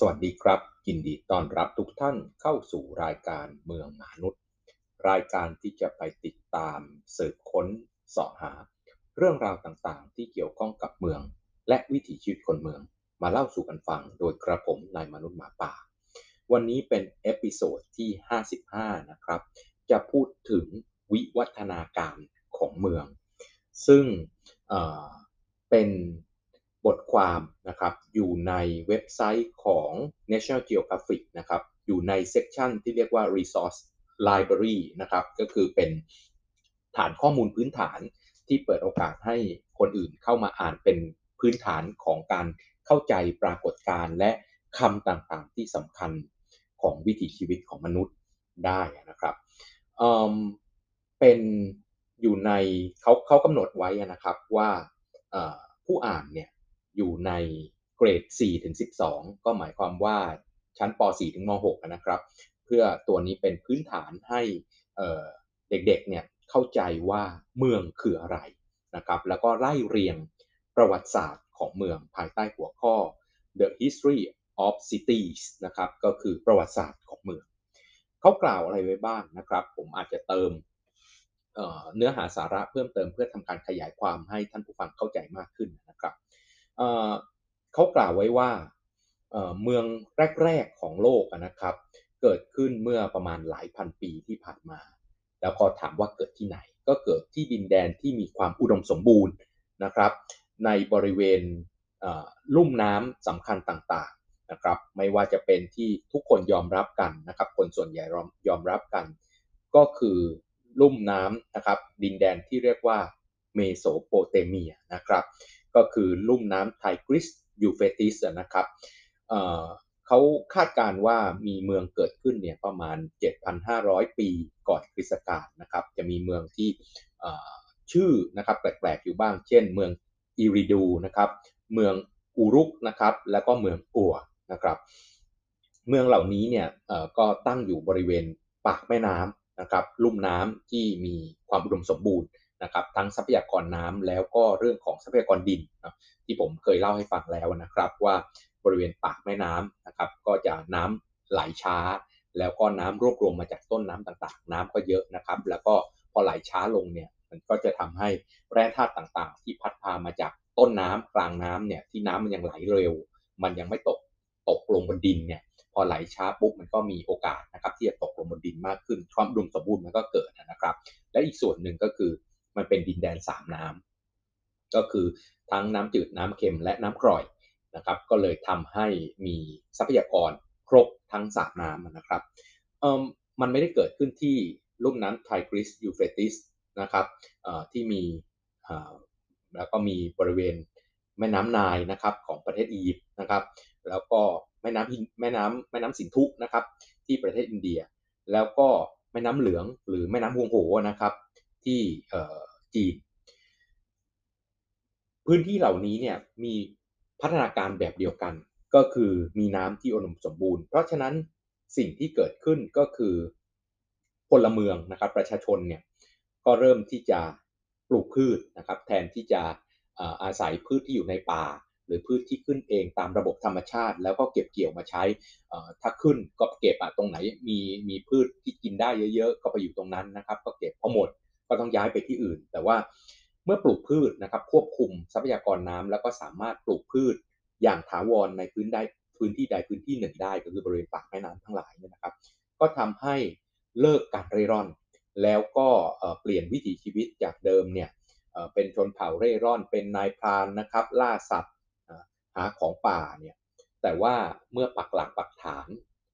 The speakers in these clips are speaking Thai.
สวัสดีครับ ยินดีต้อนรับทุกท่านเข้าสู่รายการเมืองมนุษย์ รายการที่จะไปติดตามสืบค้นเสาะหา เรื่องราวต่างๆ ที่เกี่ยวข้องกับเมือง และวิถีชีวิตคนเมือง มาเล่าสู่กันฟังโดยกระผมนายมนุษย์หมาป่า วันนี้เป็น episode ที่ 55 นะครับ จะพูดถึงวิวัฒนาการของเมือง ซึ่งเป็น บทความนะครับอยู่ในเว็บไซต์ของ National Geographic นะครับอยู่ในเซกชันที่เรียกว่า Resource Library นะครับก็คือเป็นฐานข้อมูลพื้นฐานที่เปิดโอกาสให้คนอื่นเข้ามาอ่านเป็นพื้นฐานของการเข้าใจปรากฏการณ์และคำต่างๆที่สำคัญของวิถีชีวิตของมนุษย์ได้นะครับเเป็นอยู่ในเขาเขากำหนดไว้นะครับว่าผู้อ่านเนี่ย อยู่ในเกรด4ถึง12 ก็หมายความว่าชั้นป .4 ถึงม .6 นะครับ เพื่อตัวนี้เป็นพื้นฐานให้เด็กๆเนี่ยเข้าใจว่าเมืองคืออะไรนะครับแล้วก็ไล่เรียงประวัติศาสตร์ของเมืองภายใต้หัวข้อ The History of Cities นะครับก็คือประวัติศาสตร์ของเมืองเขากล่าวอะไรไว้บ้างนะครับ ผมอาจจะเติมเนื้อหาสาระเพิ่มเติมเพื่อทำการขยายความให้ท่านผู้ฟังเข้าใจมากขึ้นนะครับ เขากล่าวไว้ว่าเมืองแรก ๆของโลกนะครับ เกิดขึ้นเมื่อประมาณหลายพันปีที่ผ่านมา แล้วก็ถามว่าเกิดที่ไหน ก็เกิดที่ดินแดนที่มีความอุดมสมบูรณ์นะครับ ในบริเวณลุ่มน้ำสำคัญต่างๆนะครับไม่ว่าจะเป็นที่ทุกคนยอมรับกันนะครับ คนส่วนใหญ่ยอมรับกัน ก็คือลุ่มน้ำนะครับดินแดนที่เรียกว่าเมโสโปเตเมียนะครับ ก็คือลุ่มน้ำไทกริสยูเฟรติสนะครับเขาคาดการณ์ว่ามีเมืองเกิดขึ้นเนี่ยประมาณ 7,500 ปีก่อนคริสต์กาลนะครับ จะมีเมืองที่ชื่อนะครับแปลกๆอยู่บ้าง เช่น เมืองเอริดูนะครับ เมืองอูรุกนะครับ แล้วก็เมืองอูร์นะครับ เมืองเหล่านี้เนี่ยก็ตั้งอยู่บริเวณปากแม่น้ำนะครับ ลุ่มน้ำที่มีความอุดมสมบูรณ์ นะครับทั้งทรัพยากรน้ำแล้วก็เรื่องของทรัพยากรดินนะที่ผมเคยเล่าให้ฟังแล้วนะครับว่าบริเวณปากแม่น้ำนะครับก็จะน้ำไหลช้า แล้วก็น้ำรวบรวมมาจากต้นน้ำต่างๆ น้ำก็เยอะนะครับ แล้วก็พอไหลช้าลงเนี่ยมันก็จะทำให้แร่ธาตุต่างๆ ที่พัดพามาจากต้นน้ำกลางน้ำเนี่ยที่น้ำมันยังไหลเร็ว มันยังไม่ตกตกลงบนดินเนี่ยพอไหลช้าปุ๊บมันก็มีโอกาสนะครับที่จะตกลงบนดินมากขึ้นความดุมสมบูรณ์มันก็เกิดนะครับ และอีกส่วนหนึ่งก็คือ มันเป็นดินแดนสามน้ำก็คือทั้งน้ำจืดน้ำเค็มและน้ำกร่อยนะครับก็เลยทำให้มีทรัพยากรครบทั้งสามน้ำนะครับเอ่อมันไม่ได้เกิดขึ้นที่ลุ่มน้ำไทกริสยูเฟติสนะครับที่มีแล้วก็มีบริเวณแม่น้ำนายนะครับของประเทศอียิปต์นะครับ แล้วก็แม่น้ำแม่น้ำแม่น้ำสินธุนะครับ ที่ประเทศอินเดีย แล้วก็แม่น้ำเหลืองหรือแม่น้ำฮวงโหนะครับ ที่ จีน พื้นที่เหล่านี้เนี่ยมีพัฒนาการแบบเดียวกัน ก็คือมีน้ำที่อุดมสมบูรณ์ เพราะฉะนั้นสิ่งที่เกิดขึ้นก็คือพลเมืองนะครับประชาชนเนี่ยก็เริ่มที่จะปลูกพืชนะครับแทนที่จะอาศัยพืชที่อยู่ในป่า หรือพืชที่ขึ้นเองตามระบบธรรมชาติ แล้วก็เก็บเกี่ยวมาใช้ถ้าขึ้นก็เก็บตรงไหนมีมีพืชที่กินได้เยอะ ๆ ก็ไปอยู่ตรงนั้นนะครับ ก็เก็บพอหมด ก็ต้องย้ายไปที่อื่น แต่ว่าเมื่อปลูกพืชนะครับควบคุมทรัพยากรน้ำแล้วก็สามารถปลูกพืชอย่างถาวรในพื้นได้พื้นที่ใดพื้นที่หนึ่งได้ก็คือบริเวณปากแม่น้ำทั้งหลายเนี่ยนะครับ ก็ทำให้เลิกการเร่ร่อน แล้วก็เปลี่ยนวิถีชีวิตจากเดิมเนี่ยเป็นชนเผ่าเร่ร่อน เป็นนายพรานนะครับ ล่าสัตว์หาของป่าเนี่ยแต่ว่าเมื่อปักหลักปักฐาน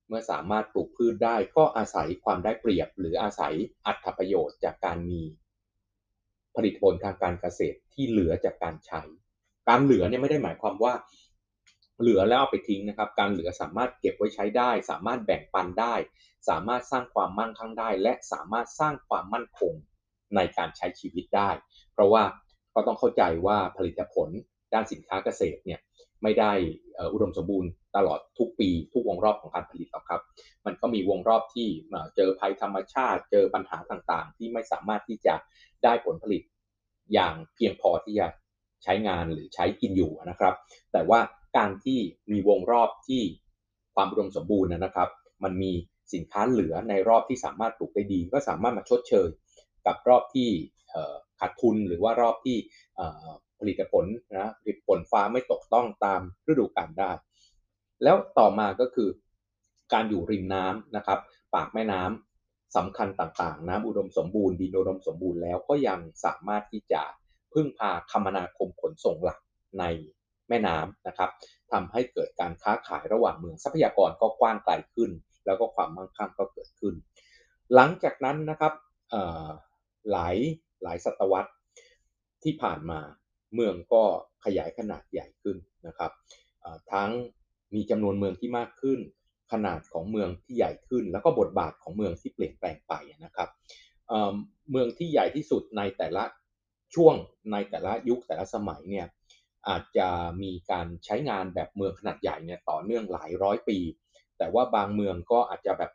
เมื่อสามารถปลูกพืชได้ก็อาศัยความได้เปรียบ หรืออาศัยอัตประโยชน์จากการมีผลิตผลทางการเกษตรที่เหลือจากการใช้ การเหลือเนี่ยไม่ได้หมายความว่า เหลือแล้วเอาไปทิ้งนะครับ การเหลือสามารถเก็บไว้ใช้ได้ สามารถแบ่งปันได้ สามารถสร้างความมั่งคั่งได้ และสามารถสร้างความมั่นคงในการใช้ชีวิตได้ เพราะว่าก็ต้องเข้าใจว่าผลิตผลด้านสินค้าเกษตรเนี่ยไม่ได้อุดมสมบูรณ์ ตลอดทุกปีทุกวงรอบของการผลิตหรอกครับ มันก็มีวงรอบที่เจอภัยธรรมชาติ เจอปัญหาต่างๆ ที่ไม่สามารถที่จะได้ผลผลิตอย่างเพียงพอที่จะใช้งานหรือใช้กินอยู่นะครับ แต่ว่าการที่มีวงรอบที่ความอุดมสมบูรณ์นะครับ มันมีสินค้าเหลือในรอบที่สามารถปลูกได้ดี ก็สามารถมาชดเชยกับรอบที่ขาดทุนหรือว่ารอบที่ผลิตผลนะผลิตผลฟ้าไม่ตกต้องตามฤดูกาลได้ แล้วต่อมาก็คือการอยู่ริมน้ำนะครับ ปากแม่น้ำสำคัญต่างๆ น้ำอุดมสมบูรณ์ดินอุดมสมบูรณ์แล้วก็ยังสามารถที่จะพึ่งพาคมนาคมขนส่งหลักในแม่น้ำนะครับทำให้เกิดการค้าขายระหว่างเมืองทรัพยากรก็กว้างไกลขึ้น แล้วก็ความมั่งคั่งก็เกิดขึ้น หลังจากนั้นนะครับหลายหลายศตวรรษที่ผ่านมาเมืองก็ขยายขนาดใหญ่ขึ้นนะครับทั้ง มีจำนวนเมืองที่มากขึ้น ขนาดของเมืองที่ใหญ่ขึ้น แล้วก็บทบาทของเมืองที่เปลี่ยนแปลงไปนะครับเมืองที่ใหญ่ที่สุดในแต่ละช่วงในแต่ละยุคแต่ละสมัยเนี่ยอาจจะมีการใช้งานแบบเมืองขนาดใหญ่เนี่ยต่อเนื่องหลายร้อยปี แต่ว่าบางเมืองก็อาจจะแบบ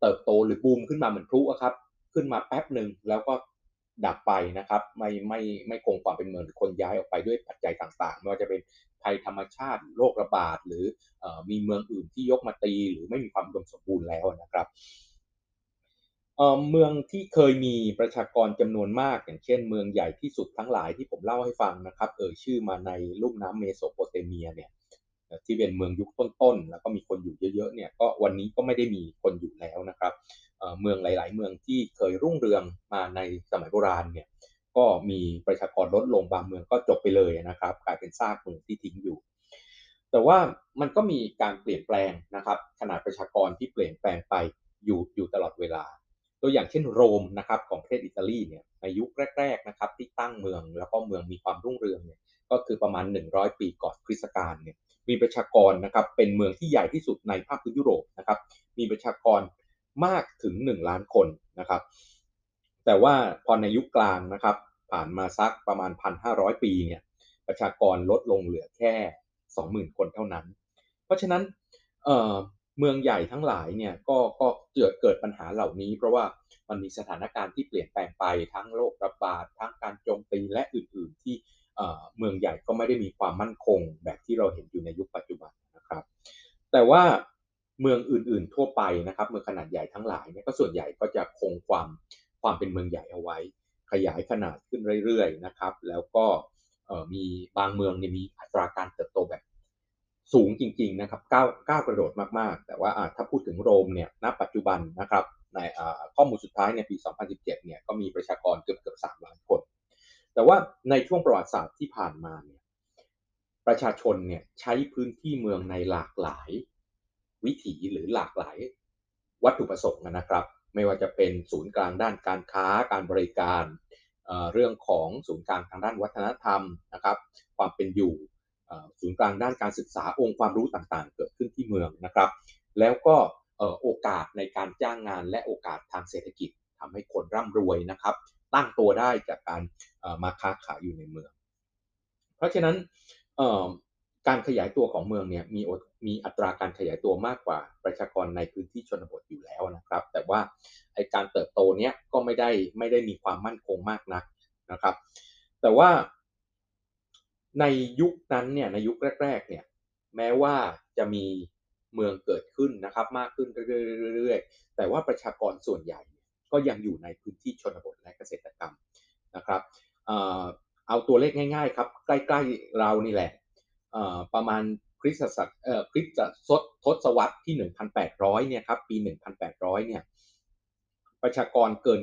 เติบโตหรือบูมขึ้นมาเหมือนพลุครับ ขึ้นมาแป๊บหนึ่งแล้วก็ดับไปนะครับ ไม่ไม่ไม่คงความเป็นเมืองคนย้ายออกไปด้วยปัจจัยต่างๆ ไม่ว่าจะเป็น ภัยธรรมชาติโรคระบาด หรือมีเมืองอื่นที่ยกมาตี หรือไม่มีความอุดมสมบูรณ์แล้วนะครับเมืองที่เคยมีประชากรจำนวนมาก อย่างเช่น เมืองใหญ่ที่สุดทั้งหลายที่ผมเล่าให้ฟังนะครับเอ่ยชื่อมาในลุ่มน้ำเมโสโปเตเมียเนี่ยที่เป็นเมืองยุคต้นๆ แล้วก็มีคนอยู่เยอะๆเนี่ยก็วันนี้ก็ไม่ได้มีคนอยู่แล้วนะครับเมืองหลาย ๆ เมืองที่เคยรุ่งเรืองมาในสมัยโบราณเนี่ย ก็มีประชากรลดลงบางเมืองก็จบไปเลยนะครับกลายเป็นซากเมืองที่ทิ้งอยู่ แต่ว่ามันก็มีการเปลี่ยนแปลงนะครับ ขนาดประชากรที่เปลี่ยนแปลงไปอยู่อยู่ตลอดเวลา ตัวอย่างเช่นโรมนะครับของประเทศอิตาลีเนี่ยในยุคแรก ๆนะครับ ที่ตั้งเมืองแล้วก็เมืองมีความรุ่งเรืองเนี่ยก็คือประมาณ 100 ปีก่อนคริสต์กาลเนี่ยมีประชากรนะครับเป็นเมืองที่ใหญ่ที่สุดในภาคพื้นยุโรปนะครับมีประชากรมากถึง 1 ล้านคนนะครับ แต่ว่าพอในยุคกลางนะครับ ผ่านมาสักประมาณ 1,500 ปีเนี่ยประชากรลดลงเหลือแค่ 20,000 คนเท่านั้น เพราะฉะนั้นเเมืองใหญ่ทั้งหลายเนี่ยก็ก็เกิดเกิดปัญหาเหล่านี้ เพราะว่ามันมีสถานการณ์ที่เปลี่ยนแปลงไปทั้งโรคระบาดทั้งการโจมตีและอื่น ๆ ที่เมืองใหญ่ก็ไม่ได้มีความมั่นคงแบบที่เราเห็นอยู่ในยุคปัจจุบันนะครับ แต่ว่าเมืองอื่น ๆ ทั่วไปนะครับ เมืองขนาดใหญ่ทั้งหลายเนี่ยก็ส่วนใหญ่ก็จะคงความ ความเป็นเมืองใหญ่เอาไว้ ขยายขนาดขึ้นเรื่อยๆนะครับ แล้วก็มีบางเมืองเนี่ยมีอัตราการเติบโตแบบสูงจริงๆนะครับก้าวก้าวกระโดดมากๆ แต่ว่าถ้าพูดถึงโรมเนี่ยณปัจจุบันนะครับในข้อมูลสุดท้ายในปี 2017 เนี่ยก็มีประชากรเกือบเกือบ3ล้านคน แต่ว่าในช่วงประวัติศาสตร์ที่ผ่านมาเนี่ยประชาชนเนี่ยใช้พื้นที่เมืองในหลากหลายวิถีหรือหลากหลายวัตถุประสงค์นะครับ ไม่ว่าจะเป็นศูนย์กลางด้านการค้าการบริการเรื่องของศูนย์กลางทางด้านวัฒนธรรมนะครับ ความเป็นอยู่ศูนย์กลางด้านการศึกษาองค์ความรู้ต่างๆ เกิดขึ้นที่เมืองนะครับ แล้วก็โอกาสในการจ้างงานและโอกาสทางเศรษฐกิจทำให้คนร่ำรวยนะครับ ตั้งตัวได้จากการมาค้าขายอยู่ในเมือง เพราะฉะนั้น การขยายตัวของเมืองเนี่ยมีมีอัตราการขยายตัวมากกว่าประชากรในพื้นที่ชนบทอยู่แล้วนะครับ แต่ว่าไอการเติบโตเนี้ยก็ไม่ได้ไม่ได้มีความมั่นคงมากนักนะครับ แต่ว่าในยุคนั้นเนี่ยในยุคแรก ๆ เนี่ยแม้ว่าจะมีเมืองเกิดขึ้นนะครับ มากขึ้นเรื่อยๆแต่ว่าประชากรส่วนใหญ่ก็ยังอยู่ในพื้นที่ชนบทและเกษตรกรรมนะครับเอาตัวเลขง่ายๆครับ ใกล้ๆเรานี่แหละ ประมาณคริสตศักราชคริสตทศวรรษที่ 1,800 เนี่ยครับ ปี 1,800 เนี่ย ประชากรเกิน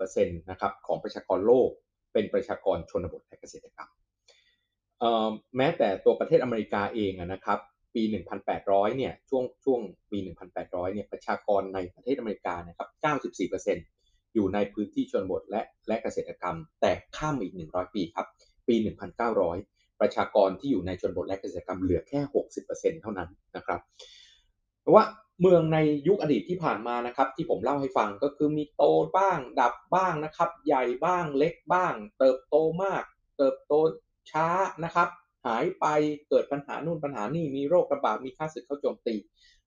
90%นะครับ ของประชากรโลกเป็นประชากรชนบทและเกษตรกรรมแม้แต่ตัวประเทศอเมริกาเองนะครับ ปี 1,800 เนี่ย ช่วงช่วงปี 1,800 เนี่ย ประชากรในประเทศอเมริกานะครับ 94%อยู่ในพื้นที่ชนบทและและเกษตรกรรม แต่ข้ามอีก 100 ปีครับ ปี 1,900 ประชากรที่อยู่ในชนบทและเกษตรกรรมเหลือแค่ 60%เท่านั้นนะครับแต่ว่าเมืองในยุคอดีตที่ผ่านมานะครับ ที่ผมเล่าให้ฟังก็คือมีโตบ้าง ดับบ้างนะครับ ใหญ่บ้างเล็กบ้าง เติบโตมาก เติบโตช้านะครับ หายไปเกิดปัญหานู่นปัญหานี่มีโรคระบาดมีค่าศึกเข้าโจมตี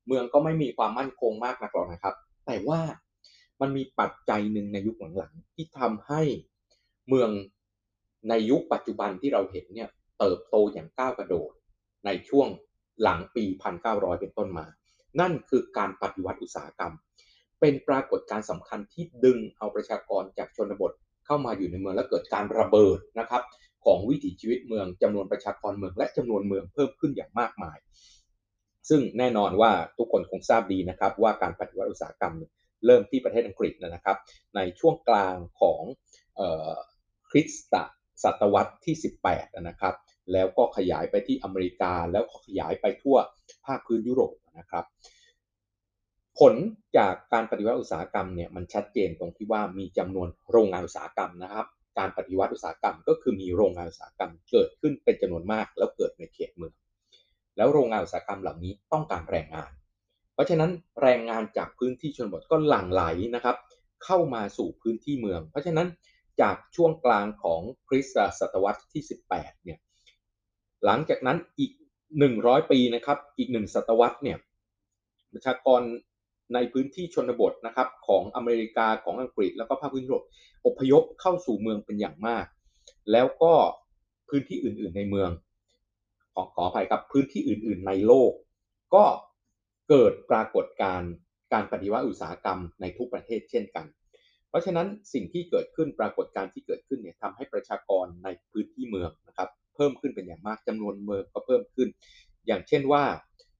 เมืองก็ไม่มีความมั่นคงมากนักหรอกนะครับ แต่ว่ามันมีปัจจัยหนึ่งในยุคหลังๆที่ทำให้เมืองในยุคปัจจุบันที่เราเห็นเนี่ย เติบโตอย่างก้าวกระโดดในช่วงหลังปี 1900 เป็นต้นมา นั่นคือการปฏิวัติอุตสาหกรรม เป็นปรากฏการณ์สำคัญที่ดึงเอาประชากรจากชนบทเข้ามาอยู่ในเมืองและเกิดการระเบิดนะครับของวิถีชีวิตเมืองจำนวนประชากรเมืองและจำนวนเมืองเพิ่มขึ้นอย่างมากมาย ซึ่งแน่นอนว่าทุกคนคงทราบดีนะครับ ว่าการปฏิวัติอุตสาหกรรมเริ่มที่ประเทศอังกฤษนะครับ ในช่วงกลางของคริสต ศตวรรษที่ 18 นะครับ แล้วก็ขยายไปที่อเมริกา แล้วขยายไปทั่วภาคพื้นยุโรปนะครับ ผลจากการปฏิวัติอุตสาหกรรมเนี่ยมันชัดเจนตรงที่ว่ามีจำนวนโรงงานอุตสาหกรรมนะครับ การปฏิวัติอุตสาหกรรมก็คือมีโรงงานอุตสาหกรรมเกิดขึ้นเป็นจำนวนมากแล้วเกิดในเขตเมือง แล้วโรงงานอุตสาหกรรมเหล่านี้ต้องการแรงงาน เพราะฉะนั้นแรงงานจากพื้นที่ชนบทก็หลั่งไหลนะครับ เข้ามาสู่พื้นที่เมือง เพราะฉะนั้น จากช่วงกลางของคริสตศตวรรษที่ 18 เนี่ย หลังจากนั้นอีก 100 ปีนะครับ อีกหนึ่งศตวรรษเนี่ย ประชากรในพื้นที่ชนบทนะครับของอเมริกาของอังกฤษแล้วก็ภาคพื้นยุโรปอพยพเข้าสู่เมืองเป็นอย่างมาก แล้วก็พื้นที่อื่นๆในเมือง ขอขออภัยครับพื้นที่อื่นๆในโลก ก็เกิดปรากฏการณ์การปฏิวัติอุตสาหกรรมในทุกประเทศเช่นกัน ราะฉะนั้นสิ่งที่เกิดขึ้นปรากฏการณ์ที่เกิดขึ้นเนี่ยทำให้ประชากรในพื้นที่เมืองนะครับเพิ่มขึ้นเป็นอย่างมากจำนวนเมืองก็เพิ่มขึ้น อย่างเช่นว่า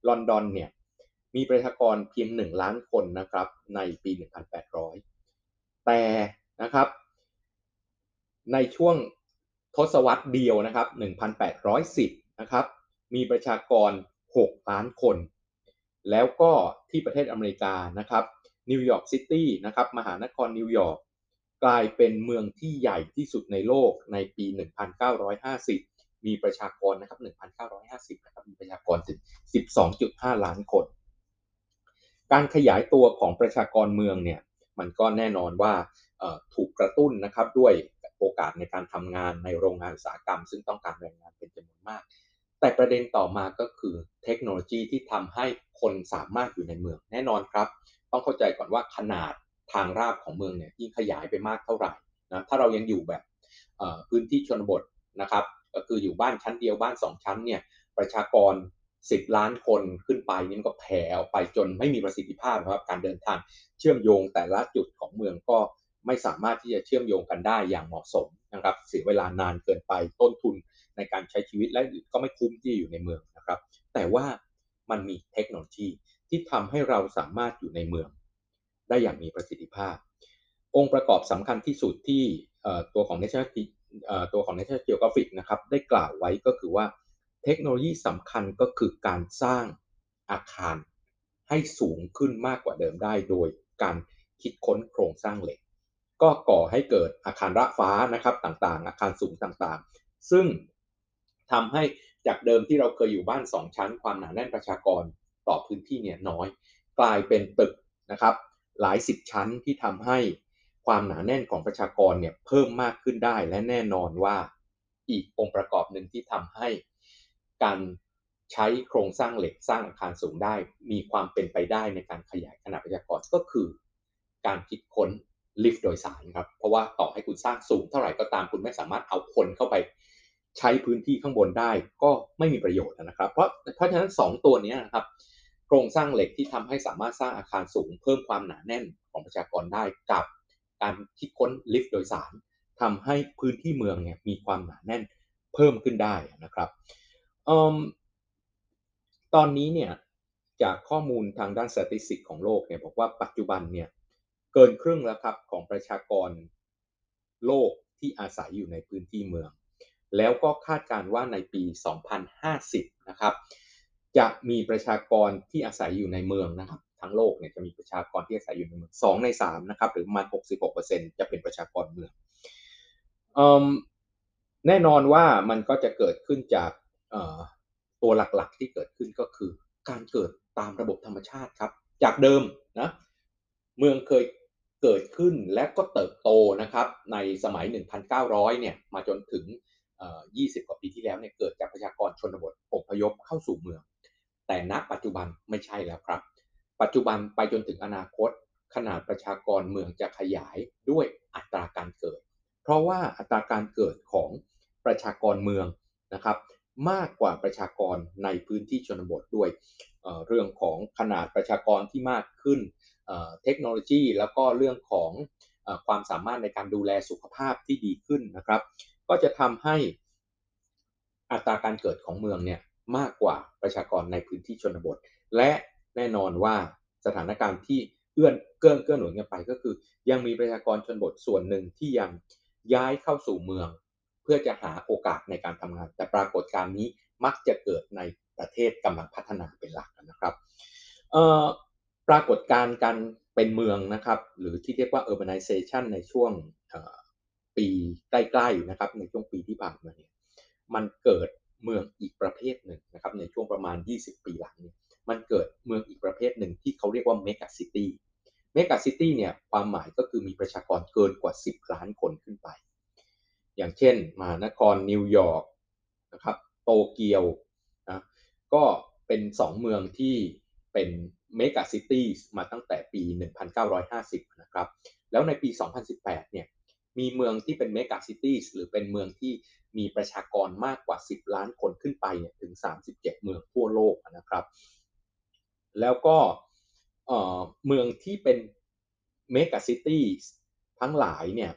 ลอนดอนเนี่ยมีประชากรเพียง 1 ล้านคนนะครับในปี 1800 แต่นะครับในช่วงทศวรรษเดียวนะครับ1810นะครับมีประชากร 6 ล้านคน แล้วก็ที่ประเทศอเมริกานะครับ นิวยอร์กซิตี้นะครับมหานครนิวยอร์กกลายเป็นเมืองที่ใหญ่ที่สุดในโลกในปี 1950 มีประชากรนะครับ 1,950 นะครับ มีประชากรถึง 12.5 ล้านคน การขยายตัวของประชากรเมืองเนี่ย มันก็แน่นอนว่าถูกกระตุ้นนะครับด้วยโอกาสในการทำงานในโรงงานอุตสาหกรรม ซึ่งต้องการแรงงานเป็นจำนวนมาก แต่ประเด็นต่อมาก็คือเทคโนโลยีที่ทำให้คนสามารถอยู่ในเมืองแน่นอนครับ ต้องเข้าใจก่อนว่าขนาดทางราบของเมืองเนี่ยยิ่งขยายไปมากเท่าไหร่นะถ้าเรายังอยู่แบบพื้นที่ชนบทนะครับ ก็คืออยู่บ้านชั้นเดียวบ้าน 2 ชั้นเนี่ยประชากร 10 ล้านคนขึ้นไปนี่ก็แผ่ออกไปจนไม่มีประสิทธิภาพนะครับการเดินทางเชื่อมโยงแต่ละจุดของเมืองก็ไม่สามารถที่จะเชื่อมโยงกันได้อย่างเหมาะสมนะครับเสียเวลานานเกินไปต้นทุนในการใช้ชีวิตและก็ไม่คุ้มที่อยู่ในเมืองนะครับ แต่ว่ามันมีเทคโนโลยี ที่ทำให้เราสามารถอยู่ในเมือง ได้อย่างมีประสิทธิภาพ องค์ประกอบสำคัญที่สุดที่ตัวของ National ตัวของ National Geographic นะครับได้กล่าวไว้ก็คือว่าเทคโนโลยีสำคัญก็คือการสร้างอาคารให้สูงขึ้นมากกว่าเดิมได้ โดยการคิดค้นโครงสร้างเหล็ก ก็ก่อให้เกิดอาคารระฟ้านะครับต่างๆ อาคารสูงต่างๆ ซึ่งทำให้จากเดิมที่เราเคยอยู่บ้าน 2 ชั้น ความหนาแน่นประชากร ต่อพื้นที่เนี่ยน้อย กลายเป็นตึกนะครับหลายสิบชั้นที่ทำให้ความหนาแน่นของประชากรเนี่ยเพิ่มมากขึ้นได้และแน่นอนว่าอีกองค์ประกอบหนึ่งที่ทำให้การใช้โครงสร้างเหล็กสร้างอาคารสูงได้ มีความเป็นไปได้ในการขยายขนาดประชากรก็คือ การคิดค้นลิฟต์โดยสารครับ เพราะว่าต่อให้คุณสร้างสูงเท่าไหร่ก็ตามคุณไม่สามารถเอาคนเข้าไปใช้พื้นที่ข้างบนได้ก็ไม่มีประโยชน์นะครับ เพราะเพราะฉะนั้น 2 ตัวนี้นะครับ โครงสร้างเหล็กที่ทำให้สามารถสร้างอาคารสูง เพิ่มความหนาแน่นของประชากรได้กับการคิดค้นลิฟต์โดยสารทำให้พื้นที่เมืองเนี่ยมีความหนาแน่นเพิ่มขึ้นได้นะครับตอนนี้เนี่ยจากข้อมูลทางด้านสถิติของโลกเนี่ยบอกว่าปัจจุบันเนี่ยเกินครึ่งแล้วครับของประชากรโลกที่อาศัยอยู่ในพื้นที่เมือง แล้วก็คาดการว่าในปี 2050 นะครับ จะมีประชากรที่อาศัยอยู่ในเมืองนะครับ ทั้งโลกเนี่ยจะมีประชากรที่อาศัยอยู่ในเมืองสองในสามนะครับ หรือประมาณ66%จะเป็นประชากรเมืองแน่นอนว่ามันก็จะเกิดขึ้นจากตัวหลักๆที่เกิดขึ้นก็คือ การเกิดตามระบบธรรมชาติครับ จากเดิมนะเมืองเคยเกิดขึ้นและก็เติบโตนะครับในสมัย 1,900 เนี่ยมาจนถึง 20 กว่าปีที่แล้วเนี่ยเกิดจากประชากรชนบทอพยพเข้าสู่เมือง แต่ณปัจจุบันไม่ใช่แล้วครับ ปัจจุบันไปจนถึงอนาคต ขนาดประชากรเมืองจะขยายด้วยอัตราการเกิด เพราะว่าอัตราการเกิดของประชากรเมืองนะครับมากกว่าประชากรในพื้นที่ชนบทด้วยเรื่องของขนาดประชากรที่มากขึ้นเทคโนโลยี แล้วก็เรื่องของความสามารถในการดูแลสุขภาพที่ดีขึ้นนะครับ ก็จะทำให้อัตราการเกิดของเมืองเนี่ย มากกว่าประชากรในพื้นที่ชนบท และแน่นอนว่าสถานการณ์ที่เอื้อนเกื้อนเกื้อหนุนกันไปก็คือ ยังมีประชากรชนบทส่วนหนึ่งที่ยังย้ายเข้าสู่เมือง เพื่อจะหาโอกาสในการทำงาน แต่ปรากฏการณ์นี้มักจะเกิดในประเทศกำลังพัฒนาเป็นหลักนะครับปรากฏการณ์การเป็นเมืองนะครับ หรือที่เรียกว่า urbanization ในช่วงปีใกล้ๆนะครับในช่วงปีที่ผ่านมาเนี่ยมันเกิด เมืองอีกประเภทหนึ่งนะครับในช่วงประมาณ 20 ปีหลังเนี่ยมันเกิดเมืองอีกประเภทหนึ่งที่เขาเรียกว่าเมกะซิตี้megacity เนี่ยความหมายก็คือมีประชากรเกินกว่า 10 ล้านคนขึ้นไป อย่างเช่นมหานครนิวยอร์กนะครับโตเกียวนะก็เป็น 2 เมืองที่เป็น megacity มาตั้งแต่ปี 1950 นะครับ แล้วในปี 2018 เนี่ย มีเมืองที่เป็น megacity หรือเป็นเมืองที่มีประชากรมากกว่า 10 ล้านคนขึ้นไปเนี่ยถึง 37 เมืองทั่วโลกนะครับ แล้วก็เมืองที่เป็นเมกะซิตี้ทั้งหลายเนี่ย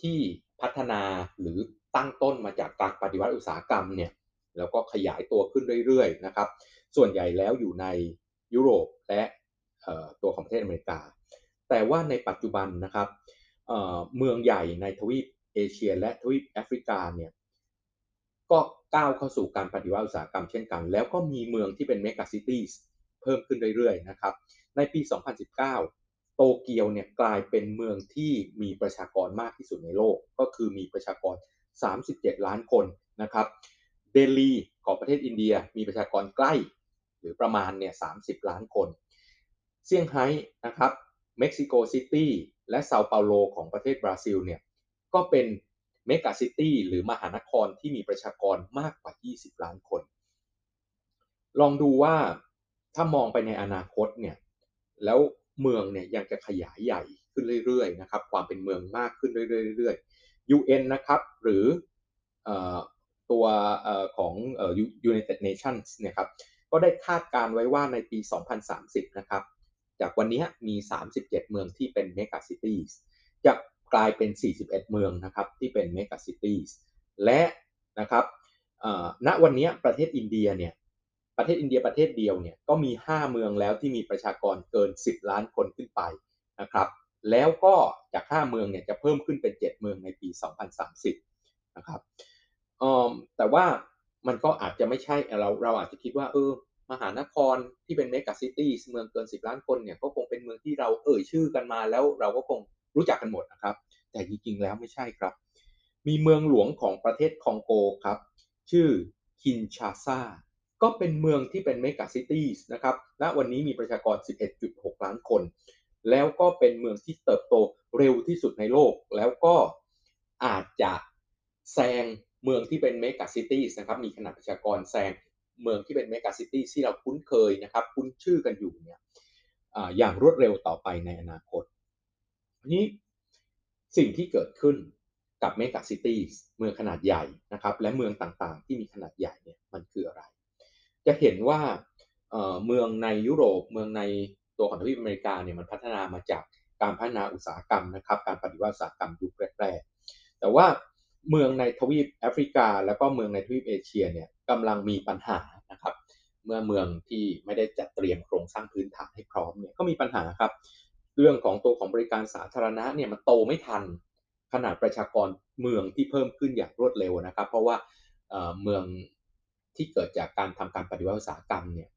ที่พัฒนาหรือตั้งต้นมาจากการปฏิวัติอุตสาหกรรมเนี่ยแล้วก็ขยายตัวขึ้นเรื่อยๆนะครับ ส่วนใหญ่แล้วอยู่ในยุโรปและตัวของประเทศอเมริกา แต่ว่าในปัจจุบันนะครับ เมืองใหญ่ในทวีปเอเชีย และทวีปแอฟริกาเนี่ยก็ก้าวเข้าสู่การปฏิวัติอุตสาหกรรมเช่นกัน แล้วก็มีเมืองที่เป็น megacity เพิ่มขึ้นเรื่อยๆนะครับ ในปี 2019 โตเกียวเนี่ยกลายเป็นเมืองที่มีประชากรมากที่สุดในโลก ก็คือมีประชากร 37 ล้านคนนะครับ เดลีของประเทศอินเดียมีประชากรใกล้หรือประมาณเนี่ย 30 ล้านคน เซี่ยงไฮ้นะครับ เม็กซิโกซิตี้ และเซาเปาโลของประเทศบราซิลเนี่ยก็เป็นเมกะซิตี้หรือมหานครที่มีประชากรมากกว่า 20 ล้านคน ลองดูว่าถ้ามองไปในอนาคตเนี่ยแล้วเมืองเนี่ยยังจะขยายใหญ่ขึ้นเรื่อยๆนะครับความเป็นเมืองมากขึ้นเรื่อยๆ UN นะครับหรือตัวของ United Nations เนี่ยครับก็ได้คาดการไว้ว่าในปี 2030 นะครับ จากวันนี้มี 37 เมืองที่เป็น megacity จะกลายเป็น 41 เมืองนะครับที่เป็น megacity และนะครับณวันนี้ประเทศอินเดียเนี่ยประเทศอินเดียประเทศเดียวเนี่ยก็มี 5 เมืองแล้วที่มีประชากรเกิน 10 ล้านคนขึ้นไปนะครับแล้วก็จาก 5 เมืองเนี่ยจะเพิ่มขึ้นเป็น 7 เมืองในปี 2030 นะครับแต่ว่ามันก็อาจจะไม่ใช่เราเราอาจจะคิดว่าเออ มหานครที่เป็น megacity เมืองเกิน 10 ล้านคนเนี่ยก็คงเป็นเมืองที่เราเอ่ยชื่อกันมาแล้วเราก็คงรู้จักกันหมดนะครับ แต่จริงๆแล้วไม่ใช่ครับ มีเมืองหลวงของประเทศคองโกครับ ชื่อคินชาซาก็เป็นเมืองที่เป็น megacity นะครับณวันนี้มีประชากร 11.6 ล้านคน แล้วก็เป็นเมืองที่เติบโตเร็วที่สุดในโลก แล้วก็อาจจะแซงเมืองที่เป็น megacity นะครับ มีขนาดประชากรแซง เมืองที่เป็น megacity ที่เราคุ้นเคยนะครับ คุ้นชื่อกันอยู่เนี่ยอย่างรวดเร็วต่อไปในอนาคตนี้สิ่งที่เกิดขึ้นกับ megacity เมืองขนาดใหญ่นะครับ และเมืองต่างๆ ที่มีขนาดใหญ่เนี่ยมันคืออะไร จะเห็นว่าเมืองในยุโรปเมืองในตัวของทวีปอเมริกาเนี่ยมันพัฒนามาจากการพัฒนาอุตสาหกรรมนะครับ การปฏิวัติอุตสาหกรรมยุคแรกๆแต่ว่า เมืองในทวีปแอฟริกา แล้วก็เมืองในทวีปเอเชียเนี่ยกำลังมีปัญหานะครับ เมื่อเมืองที่ไม่ได้จัดเตรียมโครงสร้างพื้นฐานให้พร้อมเนี่ยก็มีปัญหาครับ เรื่องของตัวของบริการสาธารณะเนี่ยมันโตไม่ทันขนาดประชากรเมืองที่เพิ่มขึ้นอย่างรวดเร็วนะครับ เพราะว่าเมืองที่เกิดจากการทำการปฏิวัติอุตสาหกรรมเนี่ย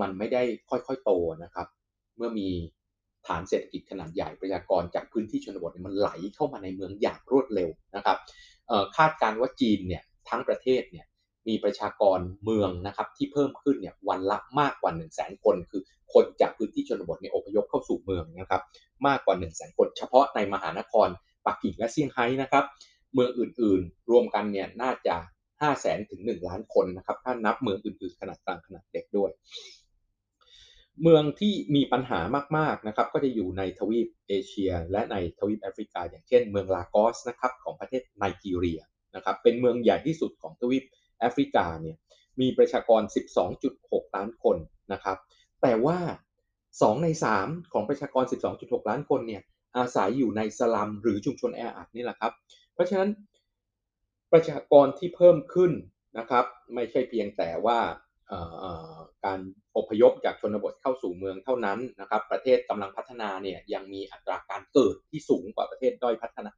มันไม่ได้ค่อยๆโตนะครับ เมื่อมี ฐานเศรษฐกิจขนาดใหญ่ประชากรจากพื้นที่ชนบทมันไหลเข้ามาในเมืองอย่างรวดเร็วนะครับคาดการว่าจีนเนี่ยทั้งประเทศเนี่ยมีประชากรเมืองนะครับที่เพิ่มขึ้นเนี่ยวันละมากกว่า1 0 0 0 0แสนคน คือคนจากพื้นที่ชนบทในอพยพเข้าสู่เมืองนะครับมากกว่า1 0 0 0 0แสนคน เฉพาะในมหานครปักกิ่งและเซี่ยงไฮ้นะครับเมืองอื่นๆ รวมกันเนี่ยน่าจะ5 0 0แสนถึง 1 ล้านคนนะครับถ้านับเมืองอื่นๆ ขนาดกลางขนาดเล็กด้วย เมืองที่มีปัญหามากๆนะครับก็จะอยู่ในทวีปเอเชีย และในทวีปแอฟริกา อย่างเช่น เมืองลากอสนะครับของประเทศไนจีเรียนะครับเป็นเมืองใหญ่ที่สุดของทวีปแอฟริกาเนี่ยมีประชากร 12.6 ล้านคนนะครับแต่ว่า 2 ใน 3 ของประชากร 12.6 ล้านคนเนี่ยอาศัยอยู่ในสลัมหรือชุมชนแออัดนี่แหละครับเพราะฉะนั้นประชากรที่เพิ่มขึ้นนะครับไม่ใช่เพียงแต่ว่า การอพยพจากชนบทเข้าสู่เมืองเท่านั้นนะครับ ประเทศกำลังพัฒนาเนี่ยยังมีอัตราการเกิดที่สูงกว่าประเทศด้อยพัฒนา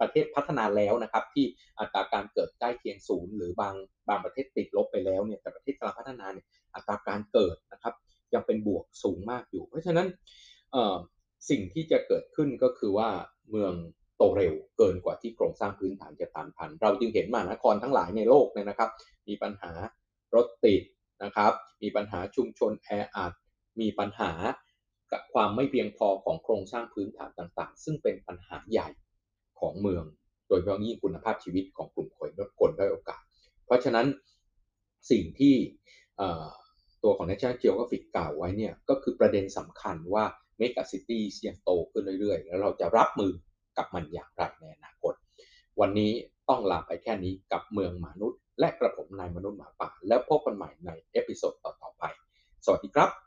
ประเทศพัฒนาแล้วนะครับ ที่อัตราการเกิดใกล้เคียงศูนย์หรือบางบางประเทศติดลบไปแล้วเนี่ยแต่ประเทศกำลังพัฒนาเนี่ยอัตราการเกิดนะครับ ยังเป็นบวกสูงมากอยู่ เพราะฉะนั้นสิ่งที่จะเกิดขึ้นก็คือว่าเมืองโตเร็วเกินกว่าที่โครงสร้างพื้นฐานจะตามทัน เราจึงเห็นมหานครทั้งหลายในโลกเนี่ยนะครับ มีปัญหารถติด นะครับ มีปัญหาชุมชนแออัด มีปัญหากับความไม่เพียงพอของโครงสร้างพื้นฐานต่างๆ ซึ่งเป็นปัญหาใหญ่ของเมือง โดยเฉพาะยิ่งคุณภาพชีวิตของกลุ่มคนลดคนด้อยโอกาส เพราะฉะนั้นสิ่งที่ตัวของ National Geographic กล่าวไว้เนี่ยก็คือประเด็นสำคัญว่าmegacity ยังโตขึ้นเรื่อยๆ แล้วเราจะรับมือกับมันอย่างไรในอนาคต วันนี้ต้องลาไปแค่นี้กับเมืองมนุษย์ และกระผมนายมนุษย์หมาป่า แล้วพบกันใหม่ใน episode ต่อๆไป สวัสดีครับ